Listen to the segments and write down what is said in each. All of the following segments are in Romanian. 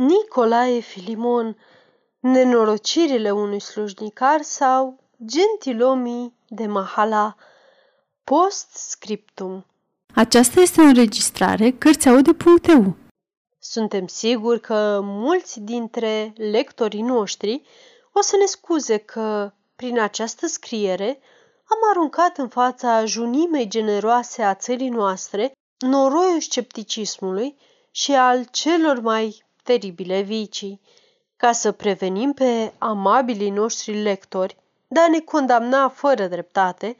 Nicolae Filimon, nenorocirile unui slujnicar sau gentilomii de mahala. Post scriptum. Aceasta este o înregistrare Cărțiaude.eu. Suntem siguri că mulți dintre lectorii noștri o să ne scuze că, prin această scriere, am aruncat în fața junimei generoase a țării noastre noroiul scepticismului și al celor mai teribile vicii, ca să prevenim pe amabilii noștri lectori de a ne condamna fără dreptate,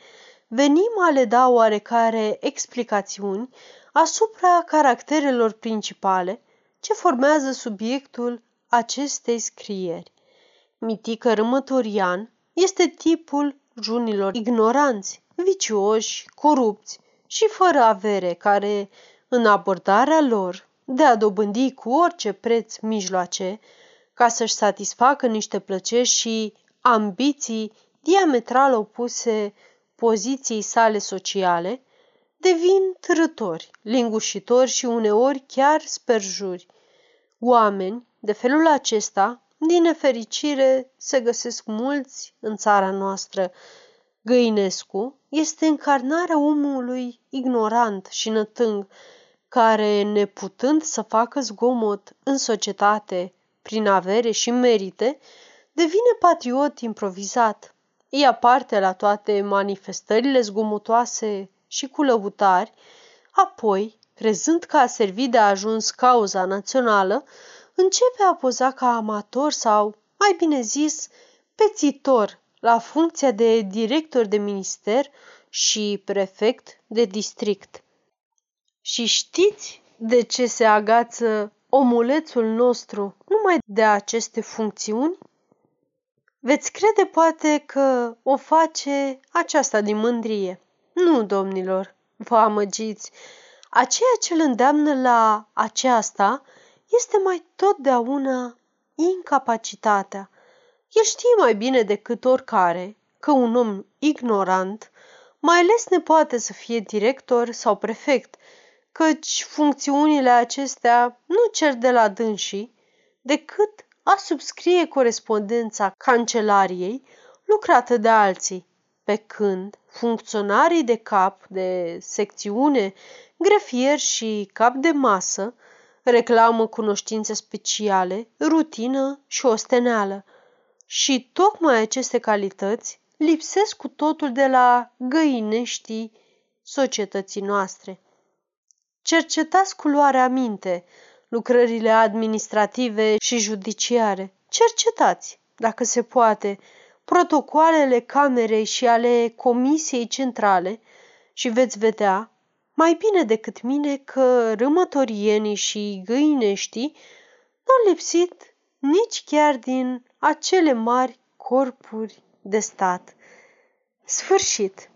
venim a le da oarecare explicațiuni asupra caracterelor principale ce formează subiectul acestei scrieri. Mitică Rămătorian este tipul junilor ignoranți, vicioși, corupți și fără avere, care, în abordarea lor de a dobândi cu orice preț mijloace, ca să-și satisfacă niște plăceri și ambiții diametral opuse poziției sale sociale, devin trători, lingușitori și uneori chiar sperjuri. Oameni de felul acesta, din nefericire, se găsesc mulți în țara noastră. Găinescu este încarnarea omului ignorant și nătâng, care, neputând să facă zgomot în societate prin avere și merite, devine patriot improvizat. Ia parte la toate manifestările zgomotoase și cu lăutari, apoi, crezând că a servit de ajuns cauza națională, începe a poza ca amator sau, mai bine zis, pețitor la funcția de director de minister și prefect de district. Și știți de ce se agață omulețul nostru numai de aceste funcțiuni? Veți crede poate că o face aceasta din mândrie. Nu, domnilor, vă amăgiți. Aceea ce îl îndeamnă la aceasta este mai totdeauna incapacitatea. El știe mai bine decât oricare că un om ignorant mai ales ne poate să fie director sau prefect, căci funcțiunile acestea nu cer de la dânsii decât a subscrie corespondența cancelariei lucrată de alții, pe când funcționarii de cap de secțiune, grefier și cap de masă reclamă cunoștințe speciale, rutină și osteneală. Și tocmai aceste calități lipsesc cu totul de la găineștii societății noastre. Cercetați cu luarea minte lucrările administrative și judiciare. Cercetați, dacă se poate, protocoalele Camerei și ale Comisiei Centrale și veți vedea, mai bine decât mine, că râmătorienii și găineștii nu au lipsit nici chiar din acele mari corpuri de stat. Sfârșit.